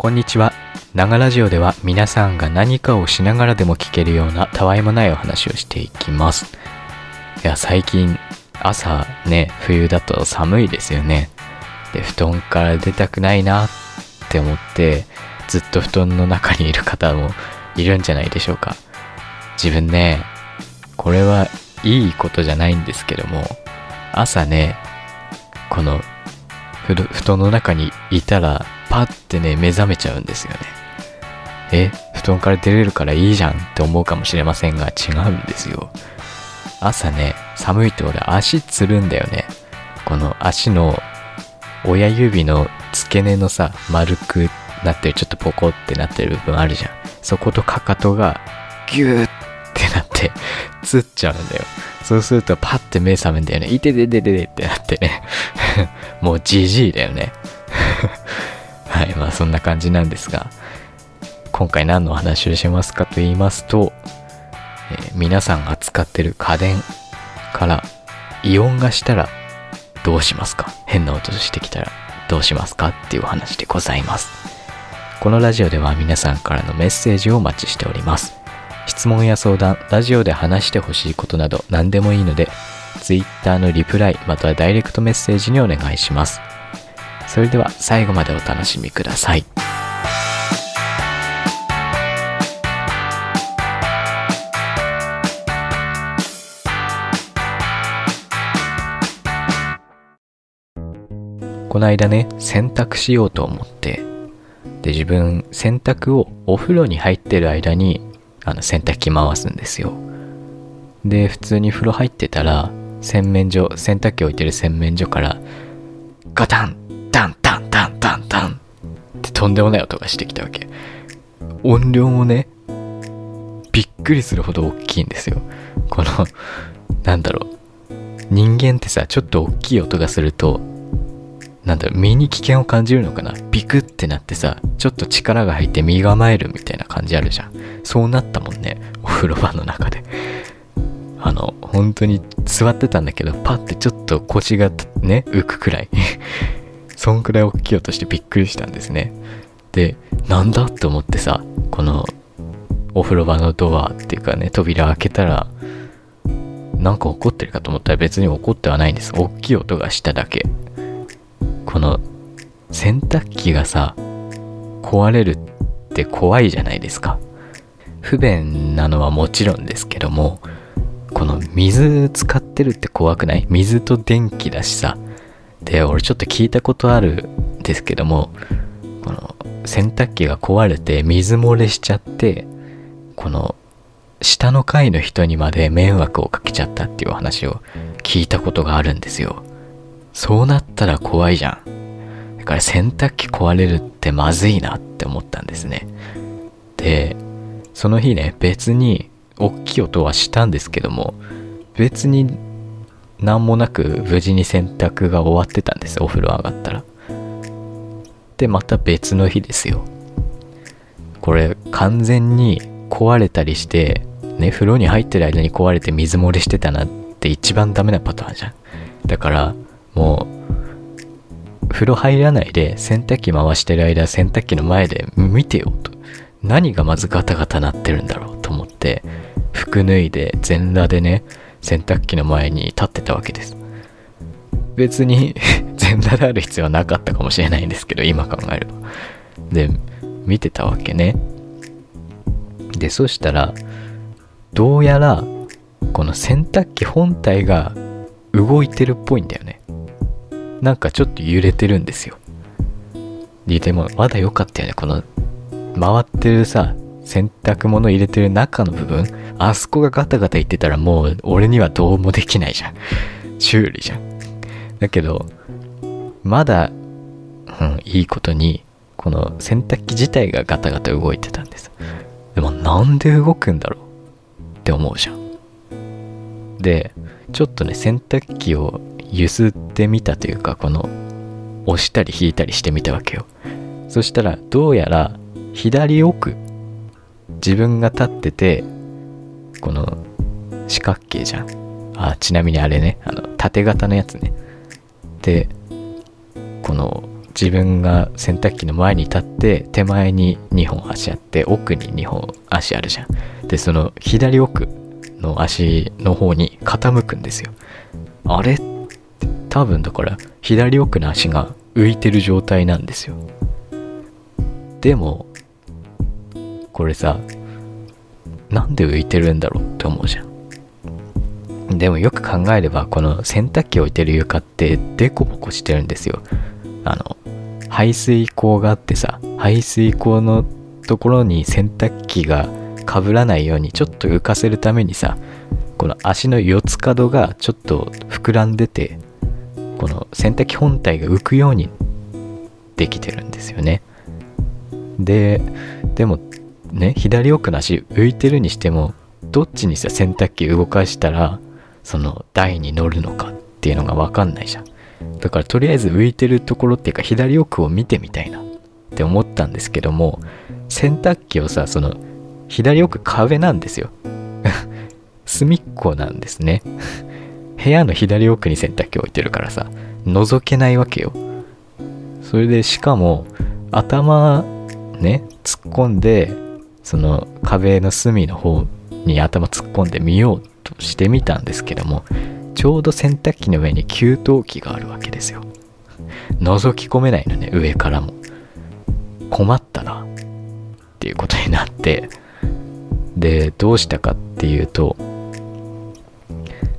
こんにちは。長ラジオでは皆さんが何かをしながらでも聞けるようなたわいもないお話をしていきます。いや、最近朝ね、冬だと寒いですよね。で、布団から出たくないなって思って、ずっと布団の中にいる方もいるんじゃないでしょうか。自分ね、これはいいことじゃないんですけども、朝ね、この布団の中にいたらパッてね目覚めちゃうんですよね。え布団から出れるからいいじゃんって思うかもしれませんが違うんですよ。朝ね寒いと俺足つるんだよね。この足の親指の付け根のさ丸くなってるちょっとポコってなってる部分あるじゃん。そことかかとがギューってなってつっちゃうんだよ。そうするとパッて目覚めんだよね。いてててててってなってね。もうじじいだよね。はいまあそんな感じなんですが今回何の話をしますかと言いますと、えー皆さんが使ってる家電から異音がしたらどうしますか？変な音してきたらどうしますかっていうお話でございます。このラジオでは皆さんからのメッセージをお待ちしております。質問や相談ラジオで話してほしいことなど何でもいいので Twitter のリプライまたはダイレクトメッセージにお願いします。それでは最後までお楽しみください。この間ね洗濯しようと思ってで自分洗濯をお風呂に入ってる間にあの洗濯機回すんですよ。で普通に風呂入ってたら洗面所洗濯機置いてる洗面所からガタンタンタンタンタンタン。ってとんでもない音がしてきたわけ。音量もねびっくりするほど大きいんですよ。このなんだろう。人間ってさちょっと大きい音がするとなんだろう身に危険を感じるのかな。ビクってなってさちょっと力が入って身構えるみたいな感じあるじゃん。そうなったもんねお風呂場の中で。あの本当に座ってたんだけどパッてちょっと腰がね浮くくらい。そんくらい大きい音してびっくりしたんですね。でなんだって思ってさこのお風呂場のドアっていうかね扉開けたらなんか怒ってるかと思ったら別に怒ってはないんです。大きい音がしただけ。この洗濯機がさ壊れるって怖いじゃないですか。不便なのはもちろんですけどもこの水使ってるって怖くない？水と電気だしさで俺ちょっと聞いたことあるんですけどもこの洗濯機が壊れて水漏れしちゃってこの下の階の人にまで迷惑をかけちゃったっていう話を聞いたことがあるんですよ。そうなったら怖いじゃん。だから洗濯機壊れるってまずいなって思ったんですね。でその日ね別に大きい音はしたんですけども別に何もなく無事に洗濯が終わってたんです。お風呂上がったら。でまた別の日ですよ。これ完全に壊れたりしてね風呂に入ってる間に壊れて水漏れしてたなって一番ダメなパターンじゃん。だからもう風呂入らないで洗濯機回してる間洗濯機の前で見てよと。何がまずガタガタなってるんだろうと思って服脱いで全裸でね洗濯機の前に立ってたわけです。別に 全裸である必要はなかったかもしれないんですけど今考えればで見てたわけね。でそしたらどうやらこの洗濯機本体が動いてるっぽいんだよね。なんかちょっと揺れてるんですよ。ででもまだ良かったよね。この回ってるさ洗濯物入れてる中の部分。あそこがガタガタ言ってたらもう俺にはどうもできないじゃん。修理じゃん。だけどまだ、うん、いいことにこの洗濯機自体がガタガタ動いてたんです。でもなんで動くんだろう？って思うじゃん。でちょっとね洗濯機を揺すってみたというかこの押したり引いたりしてみたわけよ。そしたらどうやら左奥自分が立っててこの四角形じゃん。あちなみにあれね。あの縦型のやつね。でこの自分が洗濯機の前に立って手前に2本足あって奥に2本足あるじゃん。でその左奥の足の方に傾くんですよ。あれ？多分だから左奥の足が浮いてる状態なんですよ。でもこれさなんで浮いてるんだろうって思うじゃん。でもよく考えればこの洗濯機置いてる床ってデコボコしてるんですよ。あの排水口があってさ排水口のところに洗濯機がかぶらないようにちょっと浮かせるためにさこの足の四つ角がちょっと膨らんでてこの洗濯機本体が浮くようにできてるんですよね。ででもね左奥の足浮いてるにしてもどっちにさ洗濯機動かしたらその台に乗るのかっていうのが分かんないじゃん。だからとりあえず浮いてるところっていうか左奥を見てみたいなって思ったんですけども洗濯機をさその左奥壁なんですよ。隅っこなんですね。部屋の左奥に洗濯機置いてるからさ覗けないわけよ。それでしかも頭ね突っ込んでその壁の隅の方に頭突っ込んでみようとしてみたんですけどもちょうど洗濯機の上に給湯器があるわけですよ。覗き込めないのね上からも。困ったな。っていうことになって。でどうしたかっていうと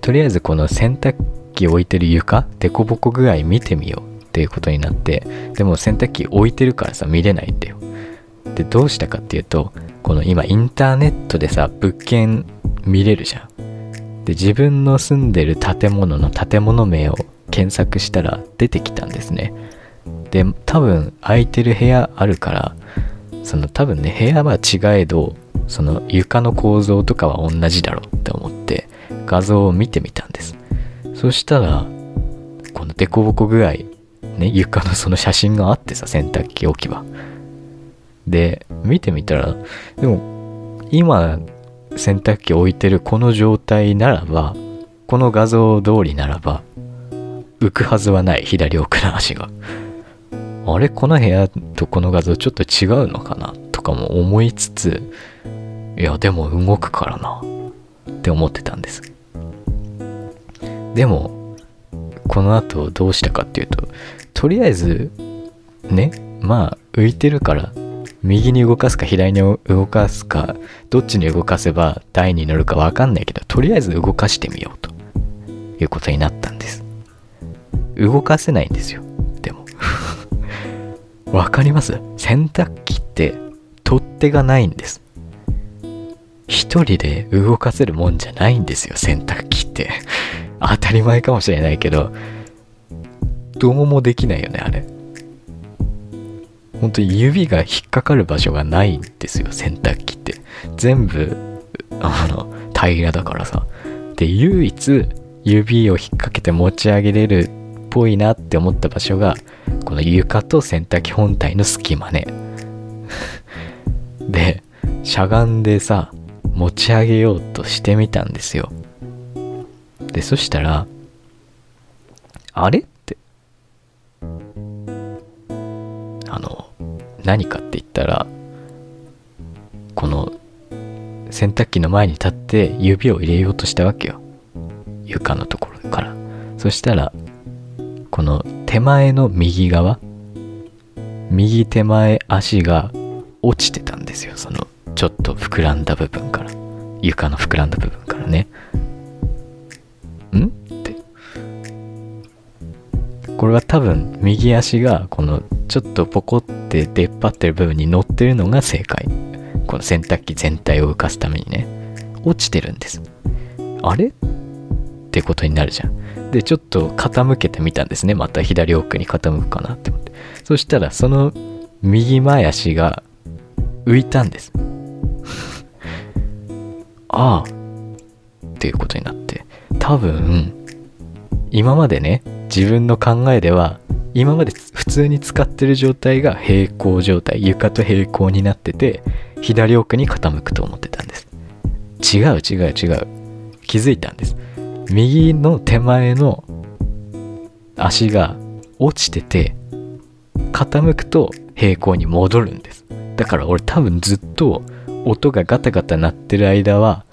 とりあえずこの洗濯機置いてる床デコボコ具合見てみようっていうことになってでも洗濯機置いてるからさ見れないんだよ。でどうしたかっていうとこの今インターネットでさ物件見れるじゃん。で自分の住んでる建物の建物名を検索したら出てきたんですね。で多分空いてる部屋あるからその多分ね部屋は違えどその床の構造とかは同じだろうって思って画像を見てみたんです。そしたらこの凸凹具合ね床のその写真があってさ洗濯機置き場。で見てみたらでも今洗濯機置いてるこの状態ならばこの画像通りならば浮くはずはない左奥の足が。あれこの部屋とこの画像ちょっと違うのかな？とかも思いつついやでも動くからな。って思ってたんです。でもこの後どうしたかっていうととりあえずねまあ浮いてるから右に動かすか左に動かすかどっちに動かせば台に乗るか分かんないけどとりあえず動かしてみようと。いうことになったんです。動かせないんですよ。でも。わかります？洗濯機って取っ手がないんです。一人で動かせるもんじゃないんですよ洗濯機って。当たり前かもしれないけどどうもできないよねあれ。本当に指が引っかかる場所がないんですよ洗濯機って。全部あの平らだからさ。で唯一指を引っ掛けて持ち上げれるっぽいなって思った場所がこの床と洗濯機本体の隙間ね。でしゃがんでさ持ち上げようとしてみたんですよ。でそしたらあれって。あの何かって言ったらこの洗濯機の前に立って指を入れようとしたわけよ。床のところから。そしたらこの手前の右側右手前足が落ちてたんですよ。そのちょっと膨らんだ部分から。床の膨らんだ部分からね。これは多分右足がこのちょっとポコって出っ張ってる部分に乗ってるのが正解。この洗濯機全体を浮かすためにね。落ちてるんです。あれ？ってことになるじゃん。でちょっと傾けてみたんですね。また左奥に傾くかなって思って。そしたらその右前足が浮いたんです。ああ。っていうことになって。多分今までね自分の考えでは今まで普通に使ってる状態が平行状態床と平行になってて左奥に傾くと思ってたんです。違う違う違う。気づいたんです。右の手前の足が落ちてて傾くと平行に戻るんです。だから俺多分ずっと音がガタガタ鳴ってる間は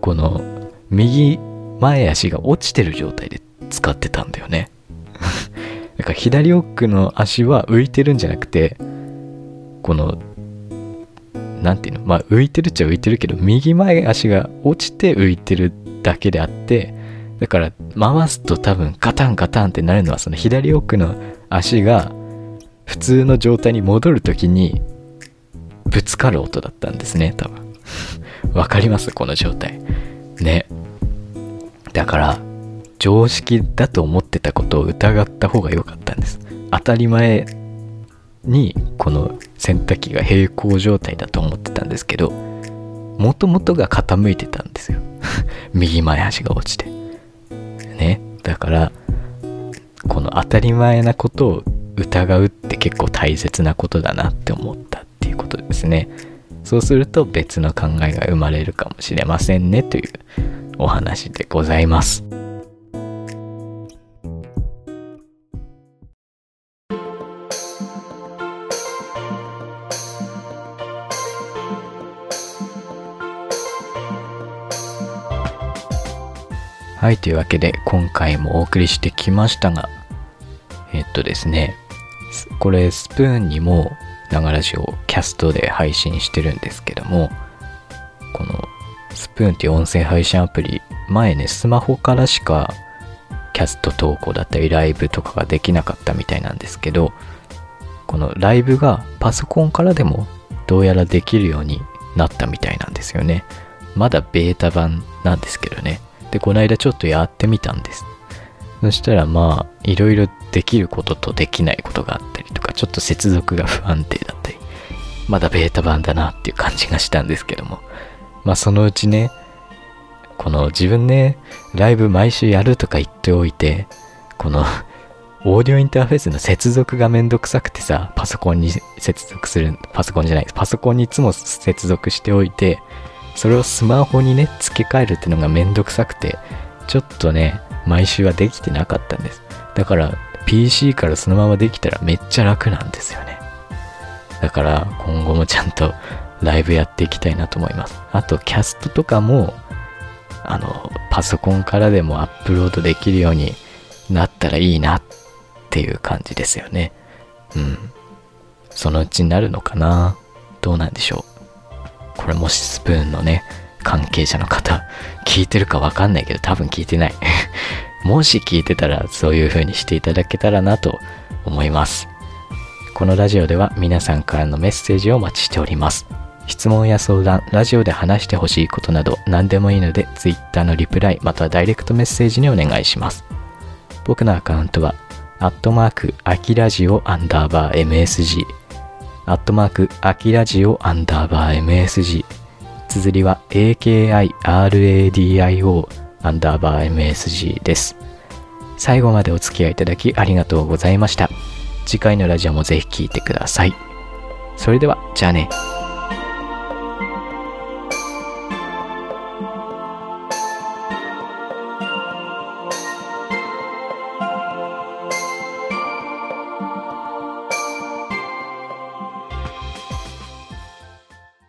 この右前足が落ちてる状態で使ってたんだよね。だから左奥の足は浮いてるんじゃなくてこの何ていうの？まあ浮いてるっちゃ浮いてるけど右前足が落ちて浮いてるだけであってだから回すと多分ガタンガタンってなるのはその左奥の足が普通の状態に戻る時にぶつかる音だったんですね多分。わかります？この状態。ね。だから常識だと思ってたことを疑った方が良かったんです。当たり前にこの洗濯機が平行状態だと思ってたんですけどもともとが傾いてたんですよ。右前足が落ちて。ね。だからこの当たり前なことを疑うって結構大切なことだなって思ったっていうことですね。そうすると別の考えが生まれるかもしれませんねというお話でございます。はい、というわけで今回もお送りしてきましたが、えっとですね、これスプーンにもながらじをキャストで配信してるんですけども、このスプーンっていう音声配信アプリ、前ね、スマホからしかキャスト投稿だったりライブとかができなかったみたいなんですけど、このライブがパソコンからでもどうやらできるようになったみたいなんですよね。まだベータ版なんですけどね。で、この間ちょっとやってみたんです。そしたらまあ、いろいろできることとできないことがあったりとか、ちょっと接続が不安定だったり、まだベータ版だなっていう感じがしたんですけども、まあそのうちね、この自分ね、ライブ毎週やるとか言っておいて、このオーディオインターフェースの接続がめんどくさくてさ、パソコンに接続する、パソコンじゃない、パソコンにいつも接続しておいて、それをスマホにね、付け替えるっていうのがめんどくさくて、ちょっとね、毎週はできてなかったんです。だから、PC からそのままできたらめっちゃ楽なんですよね。だから今後もちゃんとライブやっていきたいなと思います。あとキャストとかも、あの、パソコンからでもアップロードできるようになったらいいなっていう感じですよね。うん。そのうちになるのかなどうなんでしょう。これもしスプーンのね、関係者の方、聞いてるかわかんないけど多分聞いてない。もし聞いてたらそういう風にしていただけたらなと思います。このラジオでは皆さんからのメッセージをお待ちしております。質問や相談、ラジオで話してほしいことなど何でもいいので Twitter のリプライまたはダイレクトメッセージにお願いします。僕のアカウントは、アットマーク、アキラジオアンダーバー MSG アットマーク、アキラジオアンダーバー MSG。綴りは AKIRADIO アンダーバー MSG です。最後までお付き合いいただきありがとうございました。次回のラジオもぜひ聴いてください。それでは、じゃあね。